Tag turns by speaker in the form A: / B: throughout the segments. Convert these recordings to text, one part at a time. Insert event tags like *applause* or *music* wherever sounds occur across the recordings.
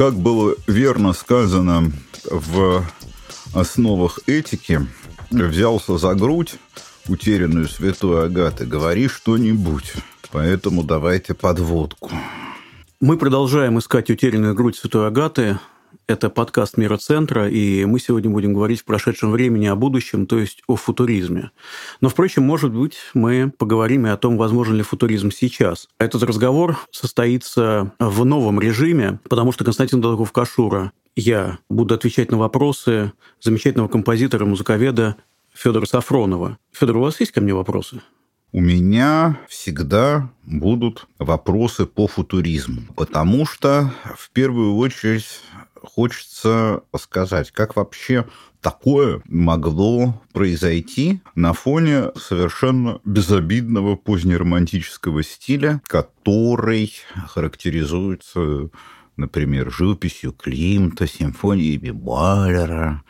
A: Как было верно сказано в основах этики, взялся за грудь утерянную святой Агаты, говори что-нибудь. Поэтому давайте подводку.
B: Мы продолжаем искать утерянную грудь святой Агаты. Это подкаст Мира Центра, и мы сегодня будем говорить в прошедшем времени о будущем, то есть о футуризме. Но, впрочем, может быть, мы поговорим и о том, возможен ли футуризм сейчас. Этот разговор состоится в новом режиме, потому что Константин Долгов-Кашура я буду отвечать на вопросы замечательного композитора, музыковеда Федора Сафронова. Федор, у вас есть ко мне вопросы?
A: У меня всегда будут вопросы по футуризму, потому что в первую очередь хочется сказать, как вообще такое могло произойти на фоне совершенно безобидного позднеромантического стиля, который характеризуется, например, живописью Климта, симфониями Малера,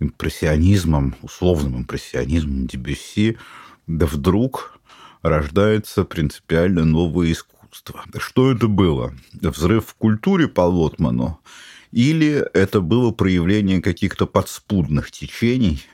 A: импрессионизмом, условным импрессионизмом Дебюсси, да вдруг рождается принципиально новое искусство. Что это было? Взрыв в культуре по Лотману или это было проявление каких-то подспудных течений,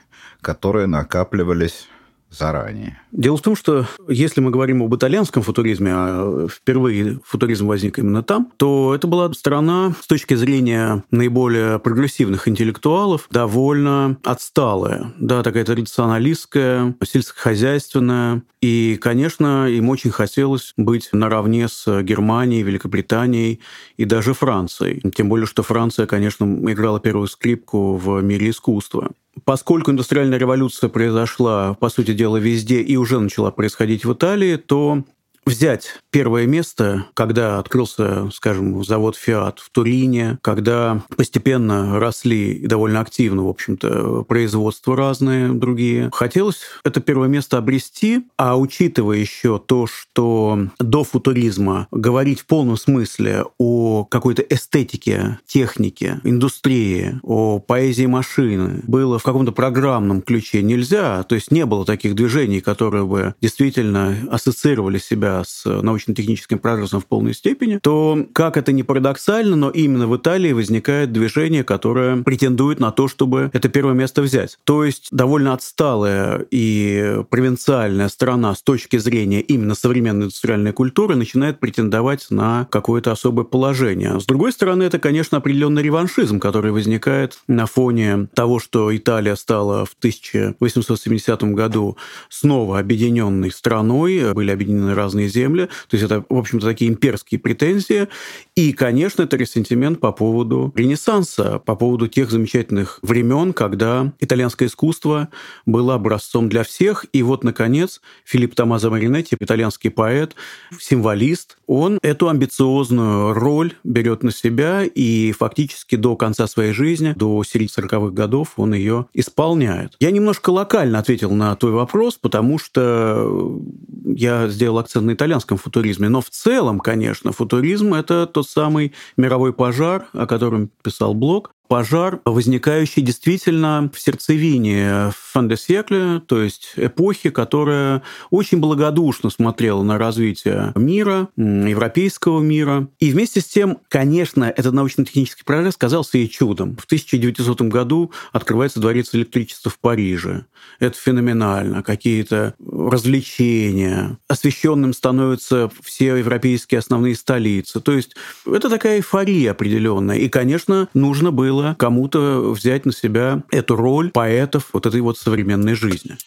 A: которые накапливались заранее.
B: Дело в том, что если мы говорим об итальянском футуризме, а впервые футуризм возник именно там, то это была страна с точки зрения наиболее прогрессивных интеллектуалов довольно отсталая, да, такая традиционалистская, сельскохозяйственная. И, конечно, им очень хотелось быть наравне с Германией, Великобританией и даже Францией. Тем более, что Франция, конечно, играла первую скрипку в мире искусства. Поскольку индустриальная революция произошла, по сути дела, везде и уже начала происходить в Италии, то взять первое место, когда открылся, скажем, завод «Фиат» в Турине, когда постепенно росли и довольно активно, в общем-то, производства разные другие. Хотелось это первое место обрести, а учитывая еще то, что до футуризма говорить в полном смысле о какой-то эстетике, технике, индустрии, о поэзии машины было в каком-то программном ключе нельзя, то есть не было таких движений, которые бы действительно ассоциировали себя с научной научно-техническим прогрессом в полной степени, то, как это не парадоксально, но именно в Италии возникает движение, которое претендует на то, чтобы это первое место взять. То есть довольно отсталая и провинциальная страна с точки зрения именно современной индустриальной культуры начинает претендовать на какое-то особое положение. С другой стороны, это, конечно, определенный реваншизм, который возникает на фоне того, что Италия стала в 1870 году снова объединенной страной, были объединены разные земли, то есть это, в общем-то, такие имперские претензии. И, конечно, это ресентимент по поводу Ренессанса, по поводу тех замечательных времен, когда итальянское искусство было образцом для всех. И вот, наконец, Филипп Томазо Маринетти, итальянский поэт, символист, он эту амбициозную роль берет на себя и фактически до конца своей жизни, до середины 40-х годов он ее исполняет. Я немножко локально ответил на твой вопрос, потому что я сделал акцент на итальянском футуризме, футуризме. Но в целом, конечно, футуризм – это тот самый мировой пожар, о котором писал Блок, пожар, возникающий действительно в сердцевине фандесекле, то есть эпохи, которая очень благодушно смотрела на развитие мира, европейского мира. И вместе с тем, конечно, этот научно-технический прогресс казался и чудом. В 1900 году открывается дворец электричества в Париже. Это феноменально. Какие-то развлечения. Освещенным становятся все европейские основные столицы. То есть это такая эйфория определенная. И, конечно, нужно было было кому-то взять на себя эту роль поэтов вот этой вот современной жизни.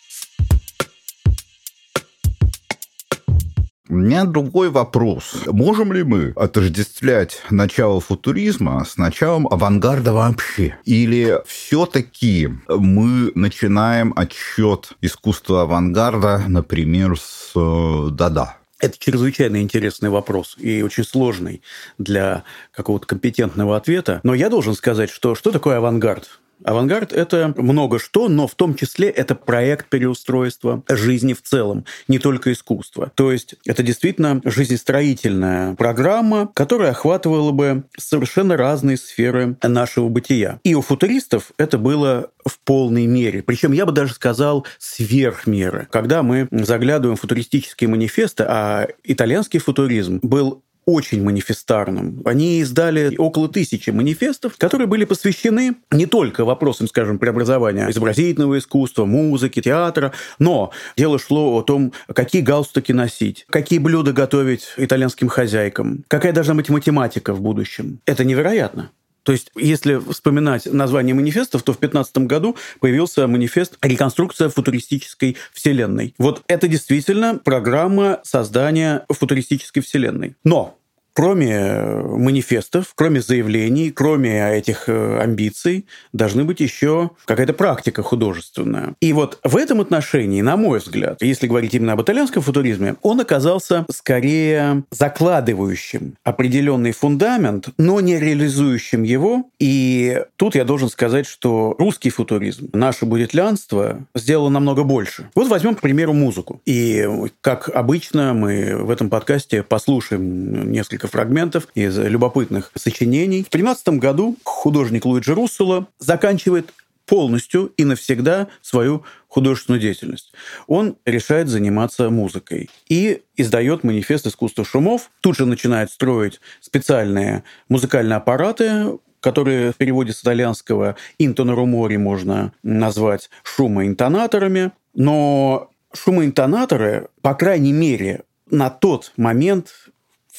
A: У меня другой вопрос. Можем ли мы отождествлять начало футуризма с началом авангарда вообще? Или все-таки мы начинаем отсчет искусства авангарда, например, с э, Дада?
B: Это чрезвычайно интересный вопрос и очень сложный для какого-то компетентного ответа. Но я должен сказать, что что такое авангард? Авангард – это много что, но в том числе это проект переустройства жизни в целом, не только искусства. То есть это действительно жизнестроительная программа, которая охватывала бы совершенно разные сферы нашего бытия. И у футуристов это было в полной мере. Причем я бы даже сказал сверх меры. Когда мы заглядываем в футуристические манифесты, а итальянский футуризм был очень манифестарным. Они издали около тысячи манифестов, которые были посвящены не только вопросам, скажем, преобразования изобразительного искусства, музыки, театра, но дело шло о том, какие галстуки носить, какие блюда готовить итальянским хозяйкам, какая должна быть математика в будущем. Это невероятно. То есть, если вспоминать название манифестов, то в 2015 году появился манифест «Реконструкция футуристической вселенной». Вот это действительно программа создания футуристической вселенной. Но кроме э, манифестов, кроме заявлений, кроме этих э, амбиций, должны быть еще какая-то практика художественная. И вот в этом отношении, на мой взгляд, если говорить именно об итальянском футуризме, он оказался скорее закладывающим определенный фундамент, но не реализующим его. И тут я должен сказать, что русский футуризм, наше будетлянство сделало намного больше. Вот возьмем, к примеру, музыку. И, как обычно, мы в этом подкасте послушаем несколько несколько фрагментов из любопытных сочинений. В 13 году художник Луиджи Руссело заканчивает полностью и навсегда свою художественную деятельность. Он решает заниматься музыкой и издает манифест искусства шумов. Тут же начинает строить специальные музыкальные аппараты, которые в переводе с итальянского «интонорумори» можно назвать шумоинтонаторами. Но шумоинтонаторы, по крайней мере, на тот момент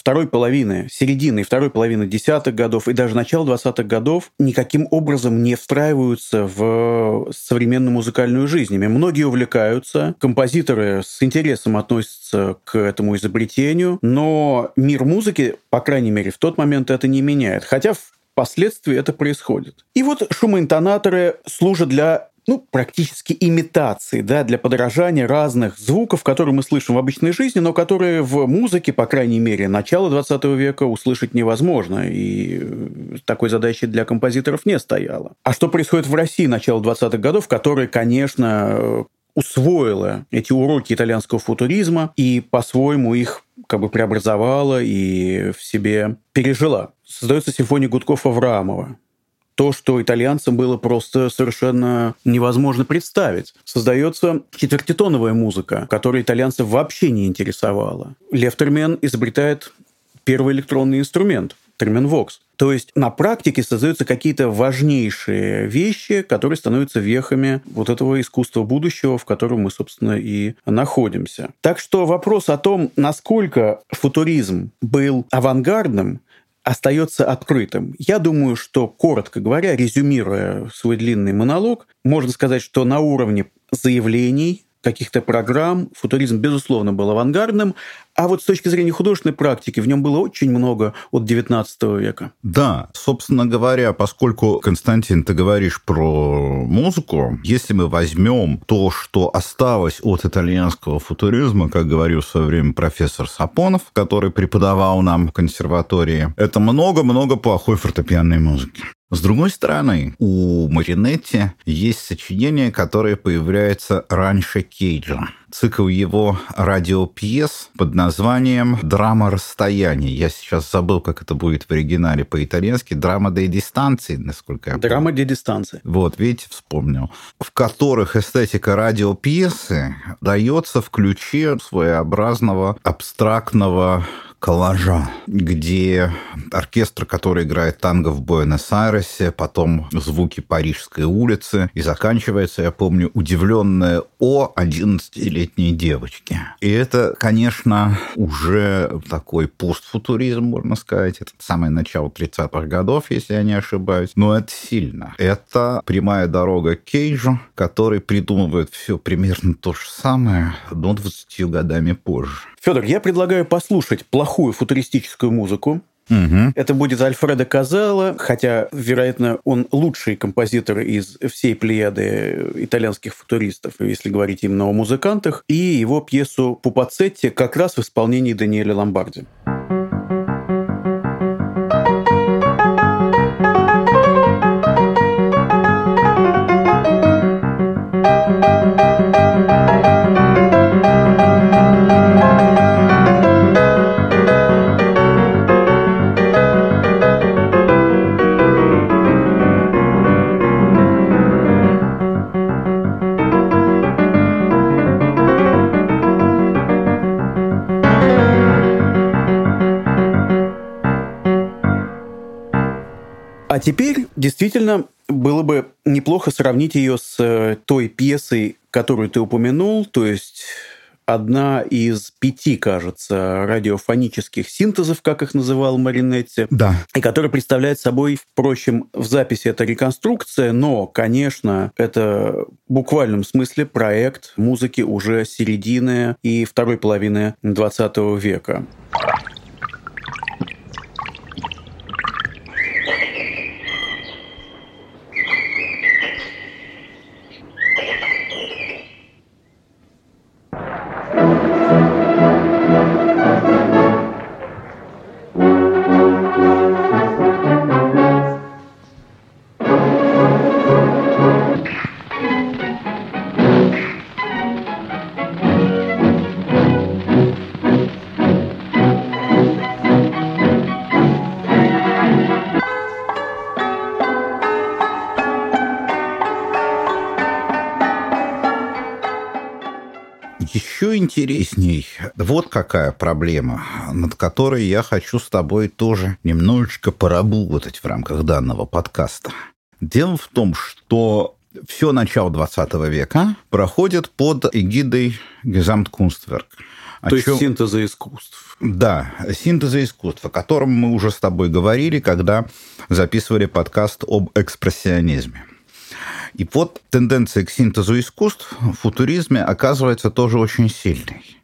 B: второй половины, середины и второй половины десятых годов и даже начала двадцатых годов никаким образом не встраиваются в современную музыкальную жизнь. Ими многие увлекаются, композиторы с интересом относятся к этому изобретению, но мир музыки, по крайней мере, в тот момент это не меняет. Хотя впоследствии это происходит. И вот шумоинтонаторы служат для ну, практически имитации, да, для подражания разных звуков, которые мы слышим в обычной жизни, но которые в музыке, по крайней мере, начала 20 века услышать невозможно, и такой задачи для композиторов не стояло. А что происходит в России начала 20-х годов, которая, конечно, усвоила эти уроки итальянского футуризма и по-своему их как бы преобразовала и в себе пережила. Создается симфония Гудков Авраамова то, что итальянцам было просто совершенно невозможно представить. Создается четвертитоновая музыка, которая итальянцев вообще не интересовала. Лев Термен изобретает первый электронный инструмент – Терменвокс. То есть на практике создаются какие-то важнейшие вещи, которые становятся вехами вот этого искусства будущего, в котором мы, собственно, и находимся. Так что вопрос о том, насколько футуризм был авангардным, остается открытым. Я думаю, что, коротко говоря, резюмируя свой длинный монолог, можно сказать, что на уровне заявлений, каких-то программ футуризм, безусловно, был авангардным, а вот с точки зрения художественной практики в нем было очень много от XIX века.
A: Да, собственно говоря, поскольку, Константин, ты говоришь про музыку, если мы возьмем то, что осталось от итальянского футуризма, как говорил в свое время профессор Сапонов, который преподавал нам в консерватории, это много-много плохой фортепианной музыки. С другой стороны, у Маринетти есть сочинение, которое появляется раньше Кейджа. Цикл его радиопьес под названием «Драма расстояний». Я сейчас забыл, как это будет в оригинале по-итальянски. «Драма де дистанции», насколько я
B: помню. «Драма де дистанции».
A: Вот, видите, вспомнил. В которых эстетика радиопьесы дается в ключе своеобразного абстрактного коллажа, где оркестр, который играет танго в Буэнос-Айресе, потом звуки Парижской улицы, и заканчивается, я помню, удивленное «О 11-летней девочке». И это, конечно, уже такой постфутуризм, можно сказать. Это самое начало 30-х годов, если я не ошибаюсь. Но это сильно. Это прямая дорога к Кейджу, который придумывает все примерно то же самое, но 20 годами позже.
B: Федор, я предлагаю послушать плохую футуристическую музыку. Угу. Это будет Альфредо Казала, хотя, вероятно, он лучший композитор из всей плеяды итальянских футуристов, если говорить именно о музыкантах, и его пьесу «Пупацетти» как раз в исполнении Даниэля Ломбарди. А теперь действительно было бы неплохо сравнить ее с э, той пьесой, которую ты упомянул, то есть одна из пяти, кажется, радиофонических синтезов, как их называл Маринетти.
A: Да.
B: И которая представляет собой, впрочем, в записи это реконструкция, но, конечно, это в буквальном смысле проект музыки уже середины и второй половины XX века.
A: Вот какая проблема, над которой я хочу с тобой тоже немножечко поработать в рамках данного подкаста. Дело в том, что все начало 20 века проходит под эгидой Gesamtkunstwerk.
B: То есть чем... синтеза искусств.
A: Да, синтеза искусств, о котором мы уже с тобой говорили, когда записывали подкаст об экспрессионизме. И вот тенденция к синтезу искусств в футуризме оказывается тоже очень сильной.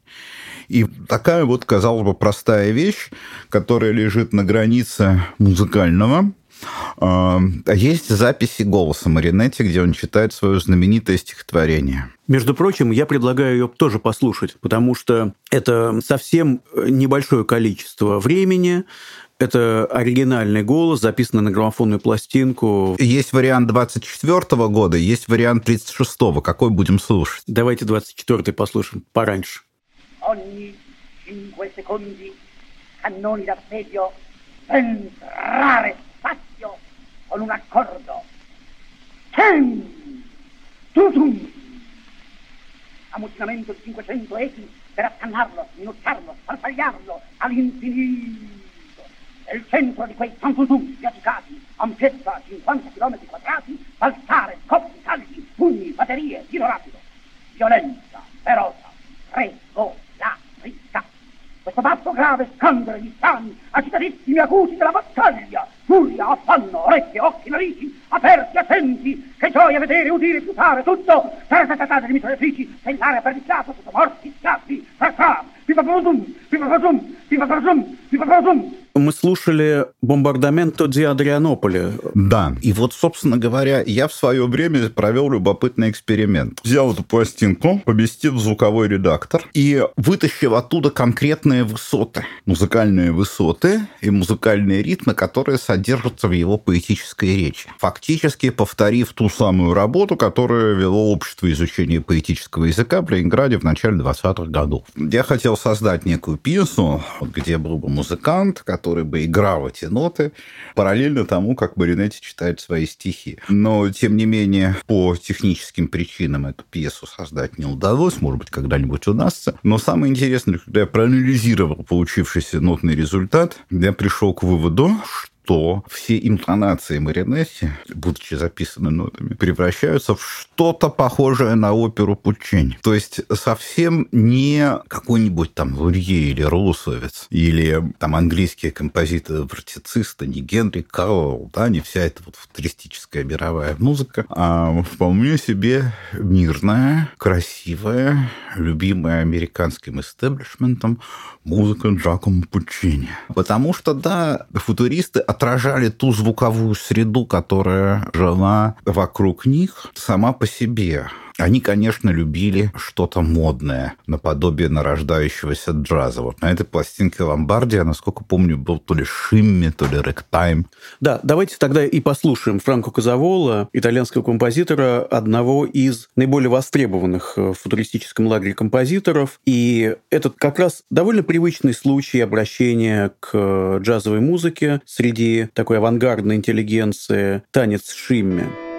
A: И такая вот, казалось бы, простая вещь, которая лежит на границе музыкального, а, есть записи голоса Маринетти, где он читает свое знаменитое стихотворение.
B: Между прочим, я предлагаю ее тоже послушать, потому что это совсем небольшое количество времени, это оригинальный голос, записанный на граммофонную пластинку.
A: Есть вариант 24 -го года, есть вариант 36-го. Какой будем слушать?
B: Давайте 24-й послушаем пораньше.
C: Ogni 5 secondi cannoni d'assedio entrare spazio con un accordo. Ten! Tutum! Ammutinamento di 500 echi per accannarlo, minucciarlo, farfagliarlo all'infinito. nel centro di quei tantutum spiaccicati, ampiezza 50 km quadrati, balzare, scoppi, salti, pugni, batterie, tiro rapido. Violenza, ferocia, regolarità. Questo basso grave scandere di sani, agitatissimi acuti della battaglia, furia, affanno, orecchie, occhi, narici, aperti, attenti, che gioia vedere, udire, fiutare, tutto, taratatata di mitragliatrici, stellare per sotto morti, scappi, fracà, viva brusum, viva brusum, viva brusum, viva brusum,
B: мы слушали «Бомбардаменто ди Адрианополи».
A: Да. И вот, собственно говоря, я в свое время провел любопытный эксперимент. Взял эту пластинку, поместил в звуковой редактор и вытащил оттуда конкретные высоты. Музыкальные высоты и музыкальные ритмы, которые содержатся в его поэтической речи. Фактически повторив ту самую работу, которую вело общество изучения поэтического языка в Ленинграде в начале 20-х годов. Я хотел создать некую пьесу, где был бы музыкант, который бы играл эти ноты, параллельно тому, как Маринетти читает свои стихи. Но, тем не менее, по техническим причинам эту пьесу создать не удалось, может быть, когда-нибудь удастся. Но самое интересное, когда я проанализировал получившийся нотный результат, я пришел к выводу, что все интонации Маринесси, будучи записаны нотами, превращаются в что-то похожее на оперу Пуччини. То есть совсем не какой-нибудь там Лурье или Русовец, или там английские композиторы вортицисты, не Генри Кауэлл, да, не вся эта вот футуристическая мировая музыка, а вполне себе мирная, красивая, любимая американским истеблишментом музыка Джакомо Пуччини. Потому что, да, футуристы отражали ту звуковую среду, которая жила вокруг них сама по себе. Они, конечно, любили что-то модное, наподобие нарождающегося джаза. Вот на этой пластинке Ломбардия, насколько помню, был то ли Шимми, то ли Ректайм.
B: Да, давайте тогда и послушаем Франко Казавола, итальянского композитора, одного из наиболее востребованных в футуристическом лагере композиторов. И этот как раз довольно привычный случай обращения к джазовой музыке среди такой авангардной интеллигенции «Танец Шимми».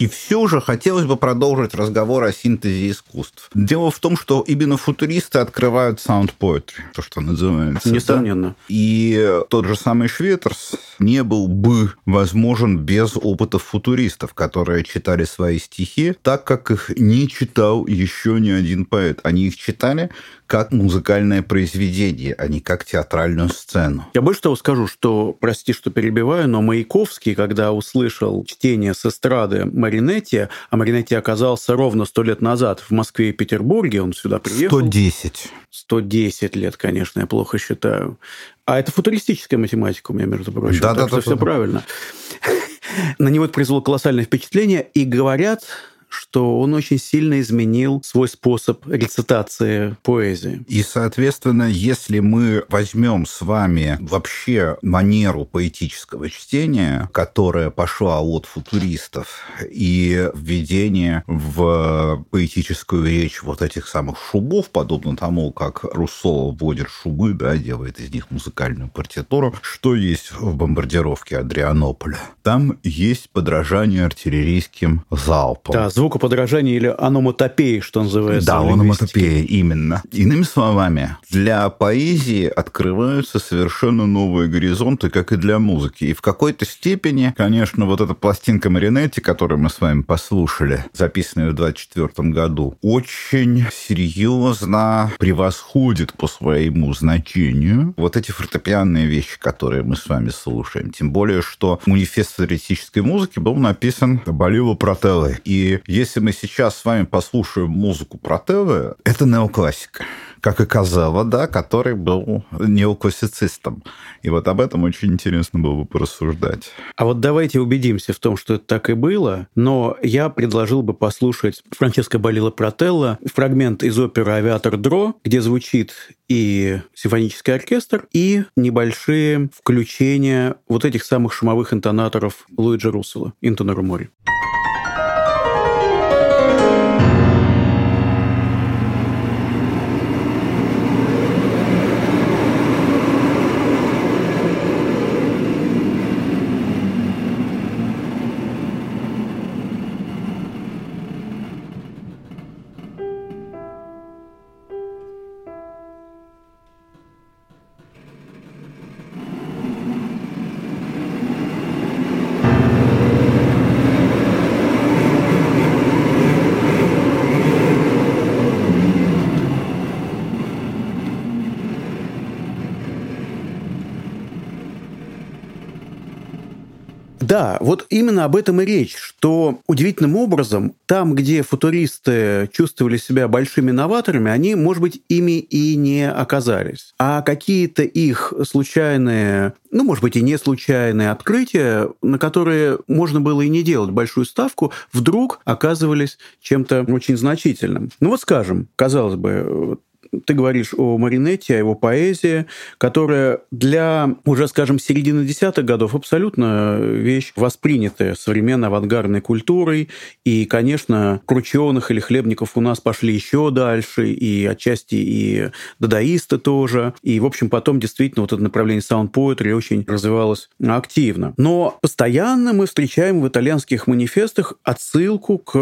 A: И все же хотелось бы продолжить разговор о синтезе искусств. Дело в том, что именно футуристы открывают sound poetry, то, что называется.
B: Несомненно.
A: Да? И тот же самый Шветерс не был бы возможен без опыта футуристов, которые читали свои стихи так, как их не читал еще ни один поэт. Они их читали как музыкальное произведение, а не как театральную сцену.
B: Я больше того скажу, что, прости, что перебиваю, но Маяковский, когда услышал чтение с эстрады Маринетти, а Маринетти оказался ровно сто лет назад в Москве и Петербурге, он сюда приехал.
A: 110.
B: 110 лет, конечно, я плохо считаю. А это футуристическая математика у меня, между прочим. Да, так да, что да, все да. правильно. *laughs* На него это произвело колоссальное впечатление. И говорят, что он очень сильно изменил свой способ рецитации поэзии.
A: И, соответственно, если мы возьмем с вами вообще манеру поэтического чтения, которая пошла от футуристов, и введение в поэтическую речь вот этих самых шубов, подобно тому, как Руссо вводит шубы, да, делает из них музыкальную партитуру, что есть в бомбардировке Адрианополя? Там есть подражание артиллерийским залпам.
B: Да, звукоподражание или аноматопеи, что называется.
A: Да, аноматопея, именно. Иными словами, для поэзии открываются совершенно новые горизонты, как и для музыки. И в какой-то степени, конечно, вот эта пластинка Маринетти, которую мы с вами послушали, записанная в 24 году, очень серьезно превосходит по своему значению вот эти фортепианные вещи, которые мы с вами слушаем. Тем более, что манифест теоретической музыки был написан Балило Протеллой. И если мы сейчас с вами послушаем музыку Протеллы, это неоклассика как и Казава, да, который был неоклассицистом. И вот об этом очень интересно было бы порассуждать.
B: А вот давайте убедимся в том, что это так и было, но я предложил бы послушать Франческо Балила Протелло фрагмент из оперы «Авиатор Дро», где звучит и симфонический оркестр, и небольшие включения вот этих самых шумовых интонаторов Луиджи Руссела «Интонору море». Да, вот именно об этом и речь, что удивительным образом там, где футуристы чувствовали себя большими новаторами, они, может быть, ими и не оказались. А какие-то их случайные, ну, может быть, и не случайные открытия, на которые можно было и не делать большую ставку, вдруг оказывались чем-то очень значительным. Ну вот скажем, казалось бы, ты говоришь о Маринетте, о его поэзии, которая для уже, скажем, середины десятых годов абсолютно вещь воспринятая современной авангардной культурой. И, конечно, крученых или хлебников у нас пошли еще дальше, и отчасти и дадаисты тоже. И, в общем, потом действительно вот это направление sound poetry очень развивалось активно. Но постоянно мы встречаем в итальянских манифестах отсылку к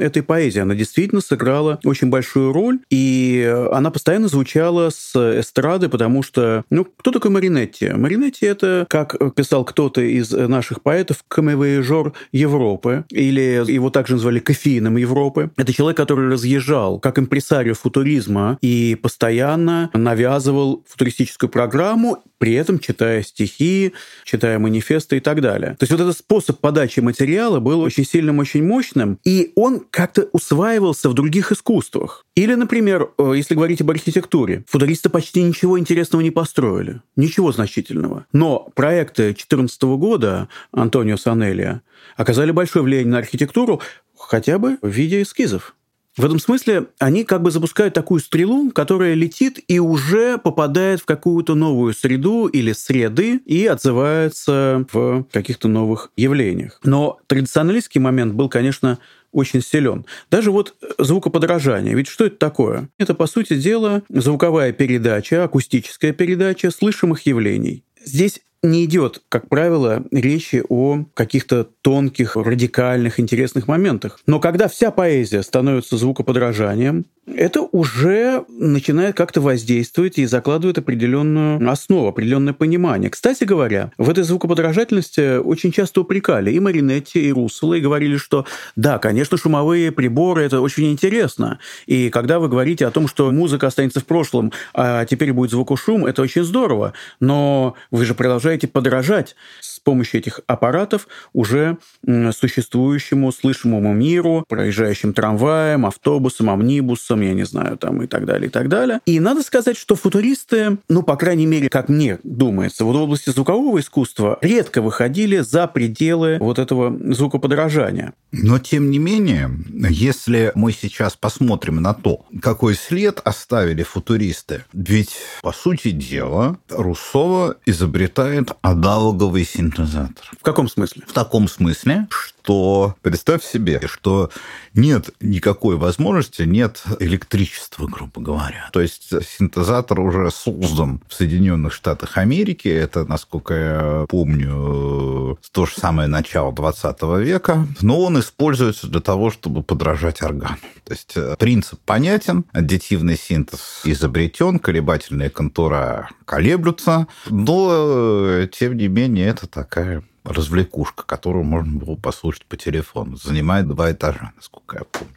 B: этой поэзии. Она действительно сыграла очень большую роль, и она она постоянно звучала с эстрады, потому что, ну, кто такой Маринетти? Маринетти — это, как писал кто-то из наших поэтов, камевояжер Европы, или его также назвали кофеином Европы. Это человек, который разъезжал как импресарио футуризма и постоянно навязывал футуристическую программу, при этом читая стихи, читая манифесты и так далее. То есть вот этот способ подачи материала был очень сильным, очень мощным, и он как-то усваивался в других искусствах. Или, например, э, если говорить об архитектуре, футуристы почти ничего интересного не построили, ничего значительного. Но проекты 2014 года Антонио Санелия оказали большое влияние на архитектуру хотя бы в виде эскизов. В этом смысле они как бы запускают такую стрелу, которая летит и уже попадает в какую-то новую среду или среды и отзывается в каких-то новых явлениях. Но традиционалистский момент был, конечно, очень силен. Даже вот звукоподражание. Ведь что это такое? Это, по сути дела, звуковая передача, акустическая передача слышимых явлений. Здесь не идет, как правило, речи о каких-то тонких, радикальных, интересных моментах. Но когда вся поэзия становится звукоподражанием, это уже начинает как-то воздействовать и закладывает определенную основу, определенное понимание. Кстати говоря, в этой звукоподражательности очень часто упрекали и Маринетти, и Руссела, и говорили, что да, конечно, шумовые приборы – это очень интересно. И когда вы говорите о том, что музыка останется в прошлом, а теперь будет звукошум, это очень здорово. Но вы же продолжаете подражать с помощью этих аппаратов уже существующему слышимому миру, проезжающим трамваем, автобусом, амнибусом, я не знаю, там и так далее, и так далее. И надо сказать, что футуристы, ну, по крайней мере, как мне думается, вот в области звукового искусства редко выходили за пределы вот этого звукоподражания.
A: Но, тем не менее, если мы сейчас посмотрим на то, какой след оставили футуристы, ведь, по сути дела, Руссова изобретает аналоговый синтезатор.
B: В каком смысле?
A: В таком смысле, что представь себе, что нет никакой возможности, нет электричества, грубо говоря. То есть синтезатор уже создан в Соединенных Штатах Америки. Это, насколько я помню, то же самое начало 20 века. Но он используется для того, чтобы подражать органу. То есть э, принцип понятен, аддитивный синтез изобретен, колебательные контура колеблются, но, э, тем не менее, это такая развлекушка, которую можно было послушать по телефону. Занимает два этажа, насколько я помню.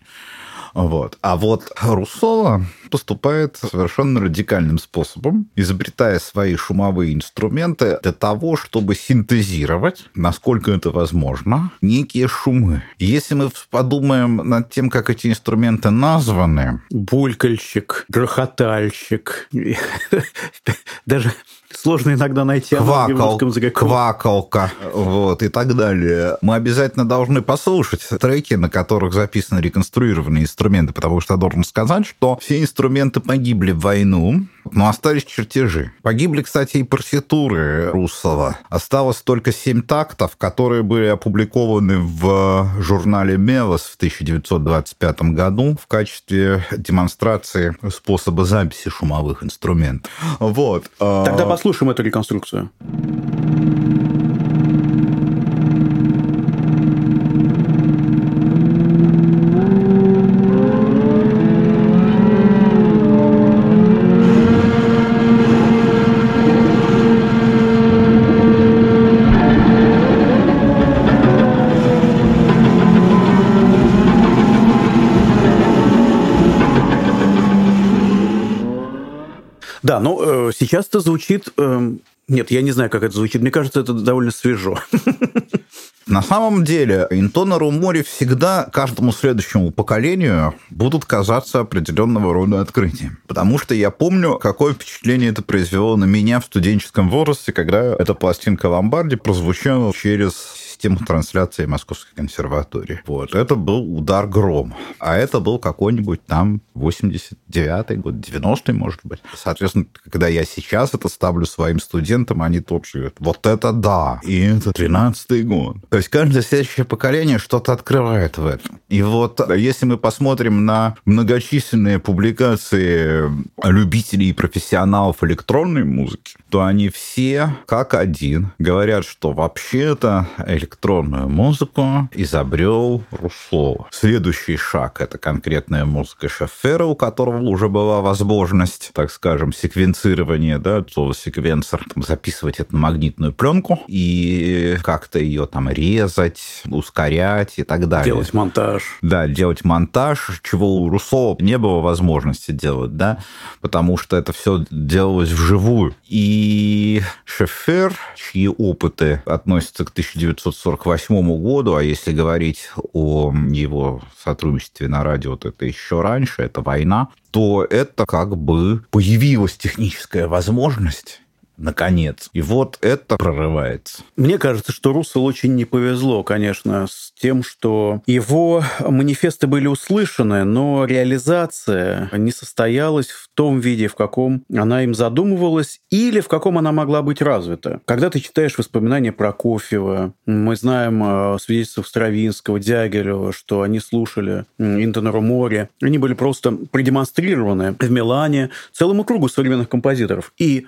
A: Вот. А вот Руссола поступает совершенно радикальным способом, изобретая свои шумовые инструменты для того, чтобы синтезировать, насколько это возможно, некие шумы. Если мы подумаем над тем, как эти инструменты названы...
B: Булькальщик, грохотальщик, *laughs* даже сложно иногда найти
A: Квакал, квакалка, вот, и так далее. Мы обязательно должны послушать треки, на которых записаны реконструированные инструменты, потому что я должен сказать, что все инструменты погибли в войну, но остались чертежи. Погибли, кстати, и партитуры Руссова. Осталось только семь тактов, которые были опубликованы в журнале «Мелос» в 1925 году в качестве демонстрации способа записи шумовых инструментов. Вот.
B: Тогда послушаем эту реконструкцию. Сейчас это звучит... Э, нет, я не знаю, как это звучит. Мне кажется, это довольно свежо.
A: На самом деле, интоны Румори всегда каждому следующему поколению будут казаться определенного рода открытием. Потому что я помню, какое впечатление это произвело на меня в студенческом возрасте, когда эта пластинка Ломбарди прозвучала через систему трансляции Московской консерватории. Вот. Это был удар гром. А это был какой-нибудь там 89-й год, 90-й, может быть. Соответственно, когда я сейчас это ставлю своим студентам, они тоже говорят, вот это да, и это 13-й год. То есть каждое следующее поколение что-то открывает в этом. И вот если мы посмотрим на многочисленные публикации любителей и профессионалов электронной музыки, то они все как один говорят, что вообще-то электронную музыку изобрел Русло. Следующий шаг – это конкретная музыка Шефера, у которого уже была возможность, так скажем, секвенцирования, да, слово секвенсор, там, записывать это на магнитную пленку и как-то ее там резать, ускорять и так далее.
B: Делать монтаж.
A: Да, делать монтаж, чего у Руссо не было возможности делать, да, потому что это все делалось вживую. И Шефер, чьи опыты относятся к 1900 1948 году, а если говорить о его сотрудничестве на радио, то это еще раньше, это война, то это как бы появилась техническая возможность наконец. И вот это прорывается.
B: Мне кажется, что Руссел очень не повезло, конечно, с тем, что его манифесты были услышаны, но реализация не состоялась в том виде, в каком она им задумывалась, или в каком она могла быть развита. Когда ты читаешь воспоминания про Прокофьева, мы знаем э, свидетельства Стравинского, Дягилева, что они слушали Интонору море, они были просто продемонстрированы в Милане целому кругу современных композиторов. И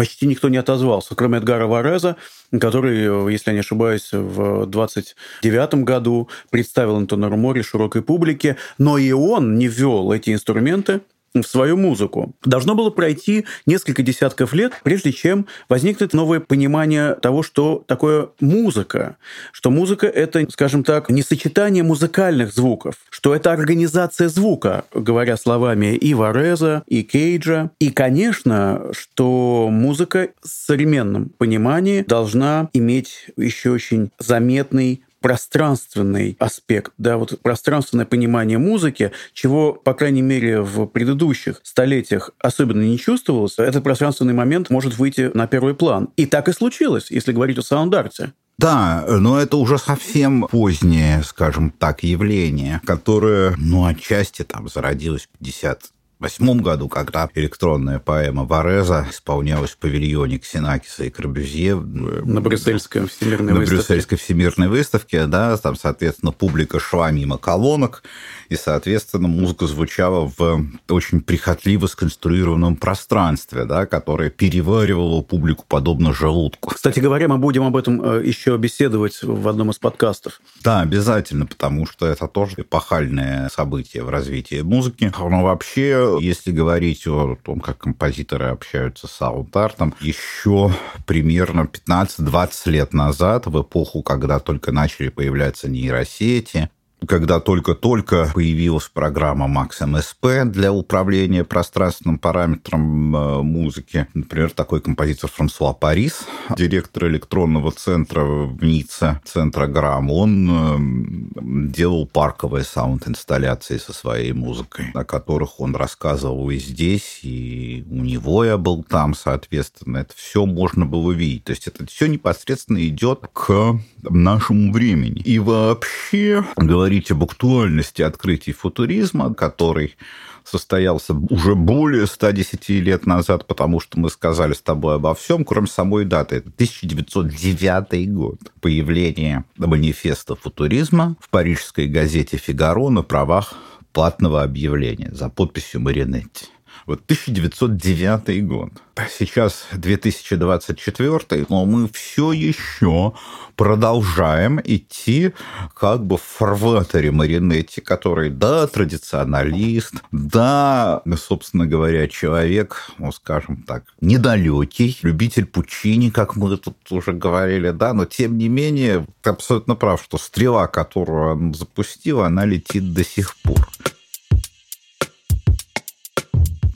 B: почти никто не отозвался, кроме Эдгара Вареза, который, если я не ошибаюсь, в 29 году представил Антона Море широкой публике, но и он не ввел эти инструменты в свою музыку. Должно было пройти несколько десятков лет, прежде чем возникнет новое понимание того, что такое музыка. Что музыка — это, скажем так, не сочетание музыкальных звуков, что это организация звука, говоря словами и Вареза, и Кейджа. И, конечно, что музыка в современном понимании должна иметь еще очень заметный пространственный аспект, да, вот пространственное понимание музыки, чего, по крайней мере, в предыдущих столетиях особенно не чувствовалось, этот пространственный момент может выйти на первый план. И так и случилось, если говорить о саунд-арте.
A: Да, но это уже совсем позднее, скажем так, явление, которое, ну, отчасти там зародилось в 50 восьмом году, когда электронная поэма Вареза исполнялась в павильоне Ксенакиса и Корбюзье.
B: На Брюссельской всемирной
A: на
B: выставке.
A: Брюссельской всемирной выставке, да, там, соответственно, публика шла мимо колонок, и, соответственно, музыка звучала в очень прихотливо сконструированном пространстве, да, которое переваривало публику подобно желудку.
B: Кстати говоря, мы будем об этом э, еще беседовать в одном из подкастов.
A: Да, обязательно, потому что это тоже эпохальное событие в развитии музыки. Но вообще если говорить о том, как композиторы общаются с саунд-артом, еще примерно 15-20 лет назад, в эпоху, когда только начали появляться нейросети, когда только-только появилась программа Max MSP для управления пространственным параметром э, музыки. Например, такой композитор Франсуа Парис, директор электронного центра в Ницце, центра Грамм, он э, делал парковые саунд-инсталляции со своей музыкой, о которых он рассказывал и здесь, и у него я был там, соответственно. Это все можно было видеть. То есть это все непосредственно идет к нашему времени. И вообще, говоря говорить об актуальности открытий футуризма, который состоялся уже более 110 лет назад, потому что мы сказали с тобой обо всем, кроме самой даты. Это 1909 год. Появление манифеста футуризма в парижской газете «Фигаро» на правах платного объявления за подписью Маринетти. Вот 1909 год. Сейчас 2024, но мы все еще продолжаем идти как бы в фарватере Маринетти, который, да, традиционалист, да, собственно говоря, человек, ну, скажем так, недалекий, любитель Пучини, как мы тут уже говорили, да, но тем не менее, ты абсолютно прав, что стрела, которую он запустил, она летит до сих пор.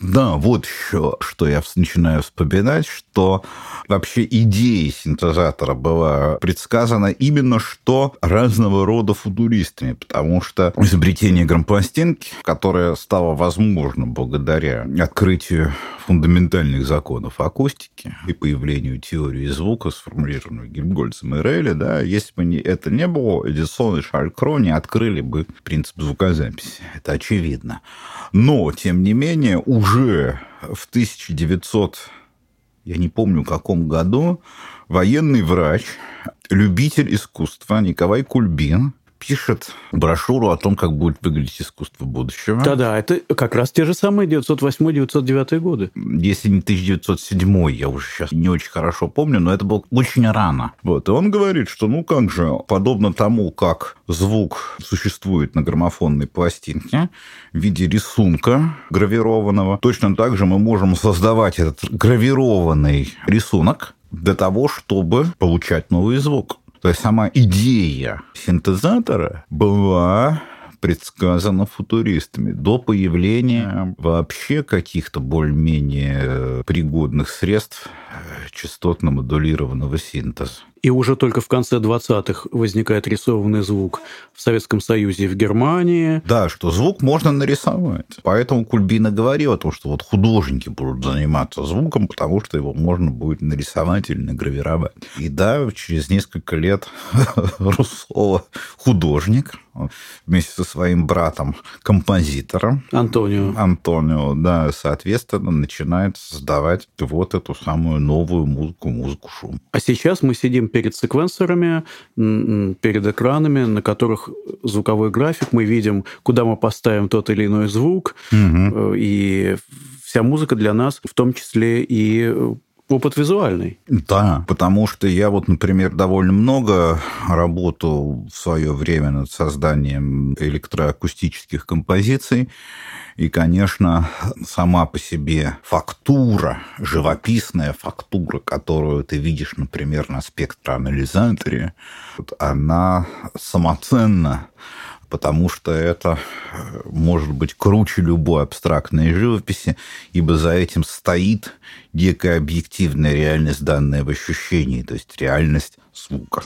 A: Да, вот еще, что я начинаю вспоминать, что вообще идея синтезатора была предсказана именно что разного рода футуристами, потому что изобретение грампластинки, которое стало возможным благодаря открытию фундаментальных законов акустики и появлению теории звука, сформулированной Гельмгольцем и Рейли, да, если бы не, это не было, Эдисон и Шалькро не открыли бы принцип звукозаписи. Это очевидно. Но, тем не менее, уже в 1900 я не помню, каком году, военный врач, любитель искусства Николай Кульбин пишет брошюру о том, как будет выглядеть искусство будущего.
B: Да-да, это как раз те же самые 908-909 годы.
A: Если не 1907, я уже сейчас не очень хорошо помню, но это было очень рано. Вот. И он говорит, что ну как же, подобно тому, как звук существует на граммофонной пластинке в виде рисунка гравированного, точно так же мы можем создавать этот гравированный рисунок для того, чтобы получать новый звук. То есть сама идея синтезатора была предсказана футуристами до появления вообще каких-то более-менее пригодных средств частотно-модулированного синтеза.
B: И уже только в конце 20-х возникает рисованный звук в Советском Союзе и в Германии.
A: Да, что звук можно нарисовать. Поэтому Кульбина говорил о том, что вот художники будут заниматься звуком, потому что его можно будет нарисовать или награвировать. И да, через несколько лет *laughs* Руссола художник, вместе со своим братом композитором
B: Антонио.
A: Антонио, да, соответственно, начинает создавать вот эту самую новую музыку, музыку шум.
B: А сейчас мы сидим перед секвенсорами, перед экранами, на которых звуковой график, мы видим, куда мы поставим тот или иной звук, угу. и вся музыка для нас, в том числе и опыт визуальный.
A: Да, потому что я вот, например, довольно много работал в свое время над созданием электроакустических композиций. И, конечно, сама по себе фактура, живописная фактура, которую ты видишь, например, на спектроанализаторе, она самоценна потому что это э, может быть круче любой абстрактной живописи, ибо за этим стоит некая объективная реальность, данная в ощущении, то есть реальность звука.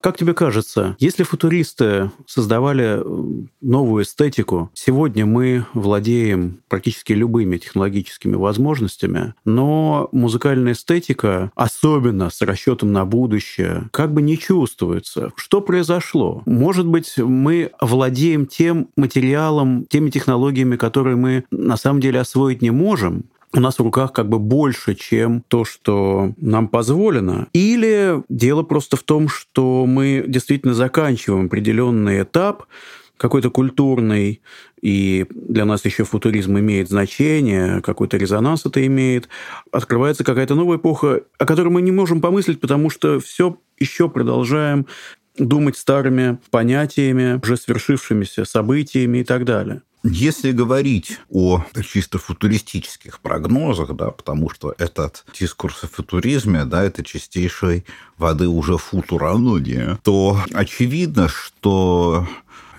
B: Как тебе кажется, если футуристы создавали э, новую эстетику, сегодня мы владеем практически любыми технологическими возможностями, но музыкальная эстетика, особенно с расчетом на будущее, как бы не чувствуется. Что произошло? Может быть, мы владеем тем материалом, теми технологиями, которые мы на самом деле освоить не можем, у нас в руках как бы больше, чем то, что нам позволено. Или дело просто в том, что мы действительно заканчиваем определенный этап, какой-то культурный, и для нас еще футуризм имеет значение, какой-то резонанс это имеет, открывается какая-то новая эпоха, о которой мы не можем помыслить, потому что все еще продолжаем думать старыми понятиями, уже свершившимися событиями и так далее.
A: Если говорить о чисто футуристических прогнозах, да, потому что этот дискурс о футуризме, да, это чистейшей воды уже футурология, то очевидно, что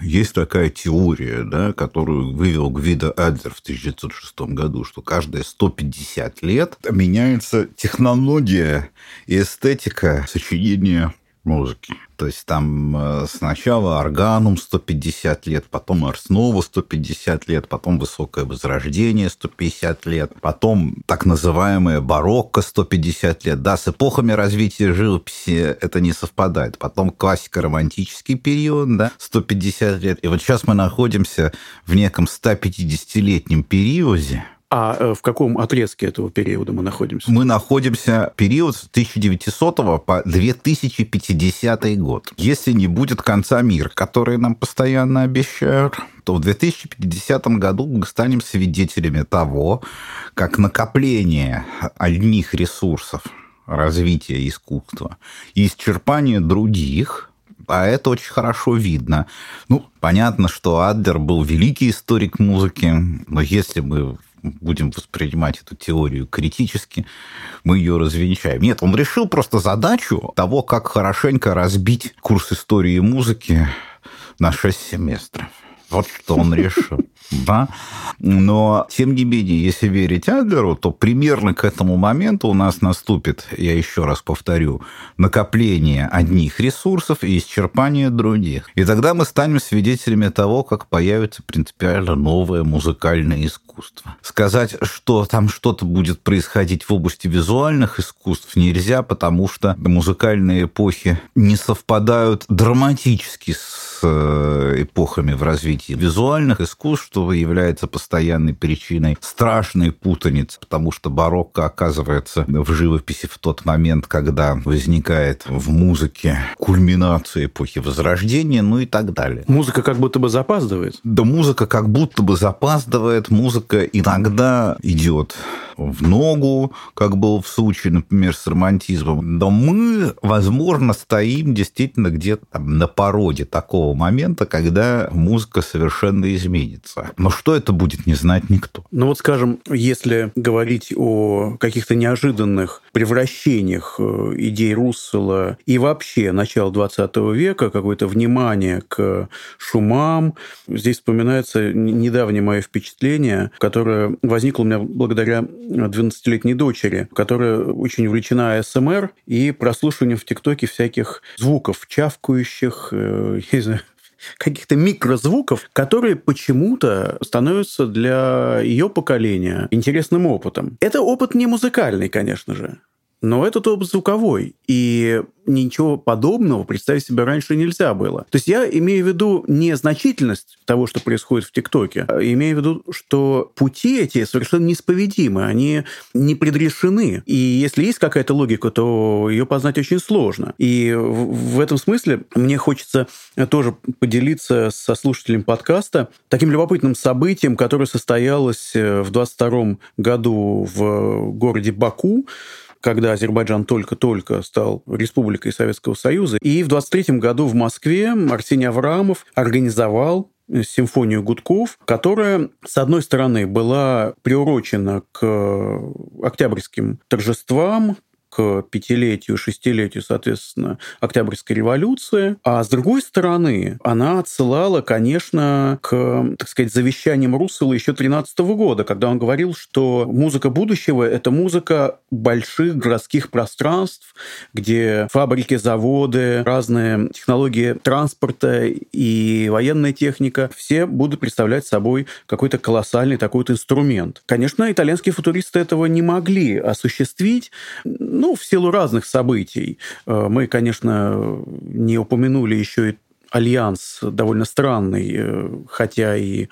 A: есть такая теория, да, которую вывел Гвида Адлер в 1906 году, что каждые 150 лет меняется технология и эстетика сочинения музыки. То есть там э, сначала органум 150 лет, потом Арснова 150 лет, потом Высокое Возрождение 150 лет, потом так называемое барокко 150 лет. Да, с эпохами развития живописи это не совпадает. Потом классико-романтический период, да, 150 лет. И вот сейчас мы находимся в неком 150-летнем периоде,
B: а э, в каком отрезке этого периода мы находимся?
A: Мы находимся период с 1900 по 2050 год. Если не будет конца мира, который нам постоянно обещают, то в 2050 году мы станем свидетелями того, как накопление одних ресурсов развития искусства и исчерпание других а это очень хорошо видно. Ну, понятно, что Адлер был великий историк музыки, но если мы будем воспринимать эту теорию критически, мы ее развенчаем. Нет, он решил просто задачу того, как хорошенько разбить курс истории музыки на шесть семестров. Вот что он решил. Да? Но, тем не менее, если верить Адлеру, то примерно к этому моменту у нас наступит, я еще раз повторю, накопление одних ресурсов и исчерпание других. И тогда мы станем свидетелями того, как появится принципиально новое музыкальное искусство. Сказать, что там что-то будет происходить в области визуальных искусств нельзя, потому что музыкальные эпохи не совпадают драматически с Э, эпохами в развитии визуальных искусств, что является постоянной причиной страшной путаницы, потому что барокко оказывается в живописи в тот момент, когда возникает в музыке кульминация эпохи Возрождения, ну и так далее.
B: Музыка как будто бы запаздывает?
A: Да, музыка как будто бы запаздывает, музыка иногда идет в ногу, как был в случае, например, с романтизмом. Но мы, возможно, стоим действительно где-то на породе такого момента, когда музыка совершенно изменится. Но что это будет, не знать никто.
B: Ну вот, скажем, если говорить о каких-то неожиданных превращениях э, идей Руссела и вообще начала 20 века, какое-то внимание к шумам, здесь вспоминается недавнее мое впечатление, которое возникло у меня благодаря 12-летней дочери, которая очень увлечена СМР и прослушиванием в ТикТоке всяких звуков, чавкающих, э, не знаю, *laughs* каких-то микрозвуков, которые почему-то становятся для ее поколения интересным опытом. Это опыт не музыкальный, конечно же. Но этот опыт звуковой, и ничего подобного представить себе раньше нельзя было. То есть я имею в виду не значительность того, что происходит в ТикТоке, а имею в виду, что пути эти совершенно неисповедимы, они не предрешены. И если есть какая-то логика, то ее познать очень сложно. И в этом смысле мне хочется тоже поделиться со слушателем подкаста таким любопытным событием, которое состоялось э, в 22 году в городе Баку когда Азербайджан только-только стал республикой Советского Союза. И в 23 году в Москве Арсений Аврамов организовал симфонию гудков, которая, с одной стороны, была приурочена к октябрьским торжествам, пятилетию, шестилетию, соответственно, Октябрьской революции. А с другой стороны, она отсылала, конечно, к, так сказать, завещаниям Руссела еще 13 года, когда он говорил, что музыка будущего — это музыка больших городских пространств, где фабрики, заводы, разные технологии транспорта и военная техника все будут представлять собой какой-то колоссальный такой вот инструмент. Конечно, итальянские футуристы этого не могли осуществить, ну, в силу разных событий. Э, мы, конечно, не упомянули еще и альянс довольно странный, э, хотя и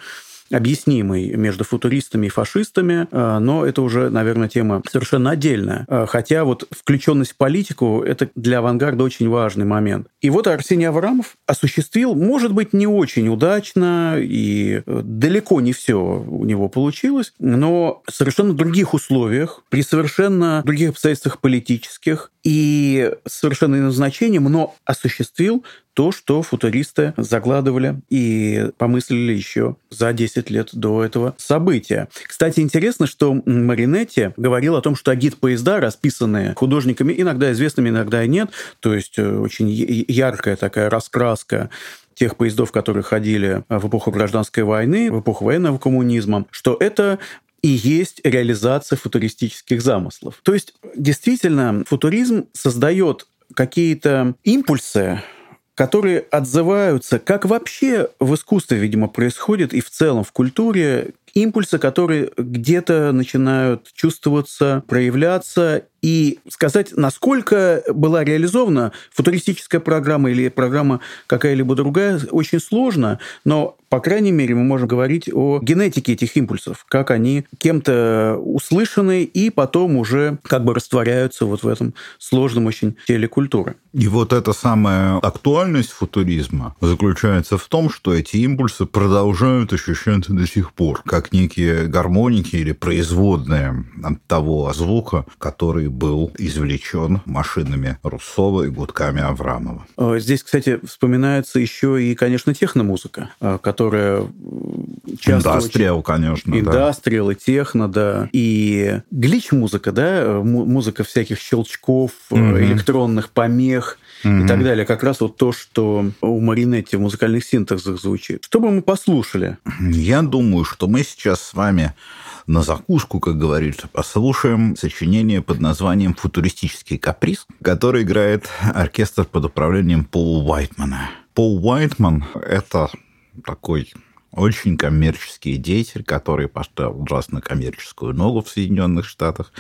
B: объяснимый между футуристами и фашистами, э, но это уже, наверное, тема совершенно отдельная. Хотя вот включенность в политику – это для авангарда очень важный момент. И вот Арсений Аврамов осуществил, может быть, не очень удачно, и далеко не все у него получилось, но в совершенно других условиях, при совершенно других обстоятельствах политических и совершенно иным значением, но осуществил то, что футуристы загладывали и помыслили еще за 10 лет до этого события. Кстати, интересно, что Маринетти говорил о том, что агит-поезда, расписанные художниками, иногда известными, иногда и нет, то есть э, очень яркая такая раскраска тех поездов, которые ходили в эпоху гражданской войны, в эпоху военного коммунизма, что это и есть реализация футуристических замыслов. То есть, действительно, футуризм создает какие-то импульсы, которые отзываются, как вообще в искусстве, видимо, происходит и в целом в культуре, импульсы, которые где-то начинают чувствоваться, проявляться и сказать, насколько была реализована футуристическая программа или программа какая-либо другая, очень сложно, но, по крайней мере, мы можем говорить о генетике этих импульсов, как они кем-то услышаны и потом уже как бы растворяются вот в этом сложном очень теле культуры.
A: И вот эта самая актуальность футуризма заключается в том, что эти импульсы продолжают ощущаться до сих пор, как некие гармоники или производные от того звука, который был извлечен машинами Руссова и гудками Аврамова.
B: А, здесь, кстати, вспоминается еще и, конечно, техномузыка, а, которая
A: часто... Индастриал, очень... конечно.
B: Индастриал да. и техно, да. И глич-музыка, да, музыка всяких щелчков, угу. электронных помех, mm и так далее. Как раз вот то, что у Маринетти в музыкальных синтезах звучит. Что бы мы послушали?
A: Я думаю, что мы сейчас с вами на закуску, как говорится, послушаем сочинение под названием «Футуристический каприз», который играет оркестр под управлением Пола Уайтмана. Пол Уайтман – это такой очень коммерческий деятель, который поставил ужасно коммерческую ногу в Соединенных Штатах,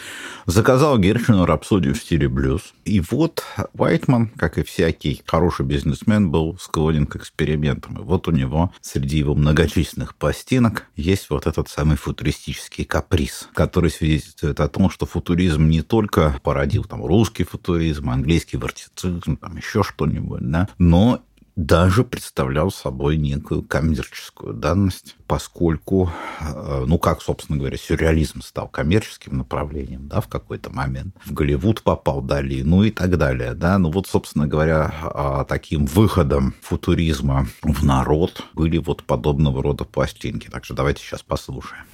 A: заказал Гершину рапсодию в стиле блюз. И вот Уайтман, как и всякий хороший бизнесмен, был склонен к экспериментам. И вот у него среди его многочисленных пластинок есть вот этот самый футуристический каприз, который свидетельствует о том, что футуризм не только породил там русский футуризм, английский вартицизм, там еще что-нибудь, да, но даже представлял собой некую коммерческую данность, поскольку, э, ну, как, собственно говоря, сюрреализм стал коммерческим направлением, да, в какой-то момент. В Голливуд попал Дали, ну и так далее, да. Ну вот, собственно говоря, а, таким выходом футуризма в народ были вот подобного рода пластинки. Так что давайте сейчас послушаем.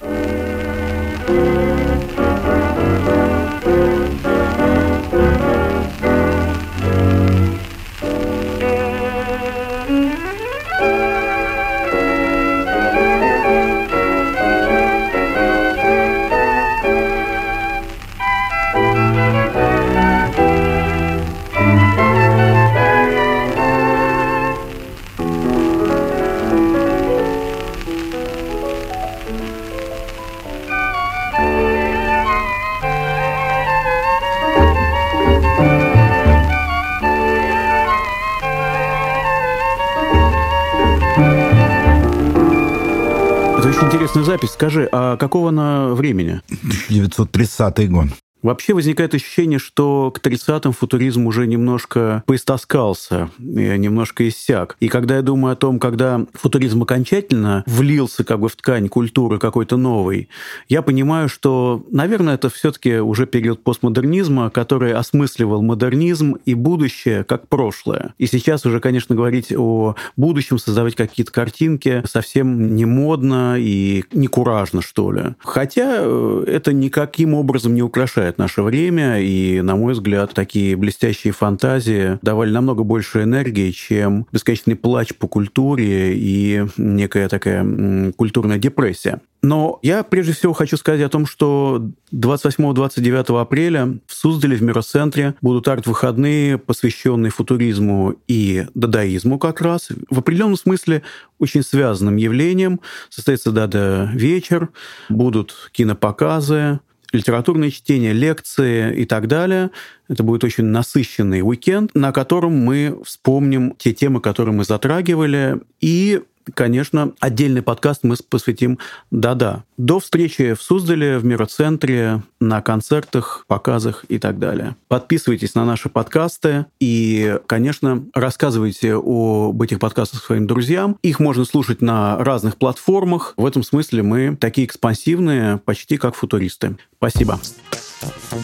B: очень интересная запись. Скажи, а какого она времени?
A: 1930 год.
B: Вообще возникает ощущение, что к 30-м футуризм уже немножко поистоскался, немножко иссяк. И когда я думаю о том, когда футуризм окончательно влился как бы в ткань культуры какой-то новой, я понимаю, что, наверное, это все таки уже период постмодернизма, который осмысливал модернизм и будущее как прошлое. И сейчас уже, конечно, говорить о будущем, создавать какие-то картинки совсем не модно и не куражно, что ли. Хотя э, это никаким образом не украшает отражает наше время, и, на мой взгляд, такие блестящие фантазии давали намного больше энергии, чем бесконечный плач по культуре и некая такая культурная депрессия. Но я прежде всего хочу сказать о том, что 28-29 апреля в Суздале, в Миросцентре, будут арт-выходные, посвященные футуризму и дадаизму как раз. В определенном смысле очень связанным явлением. Состоится дада вечер, будут кинопоказы, литературное чтение, лекции и так далее. Это будет очень насыщенный уикенд, на котором мы вспомним те темы, которые мы затрагивали, и конечно, отдельный подкаст мы посвятим «Да-да». До встречи в Суздале, в Мироцентре, на концертах, показах и так далее. Подписывайтесь на наши подкасты и, конечно, рассказывайте об этих подкастах своим друзьям. Их можно слушать на разных платформах. В этом смысле мы такие экспансивные, почти как футуристы. Спасибо. Спасибо.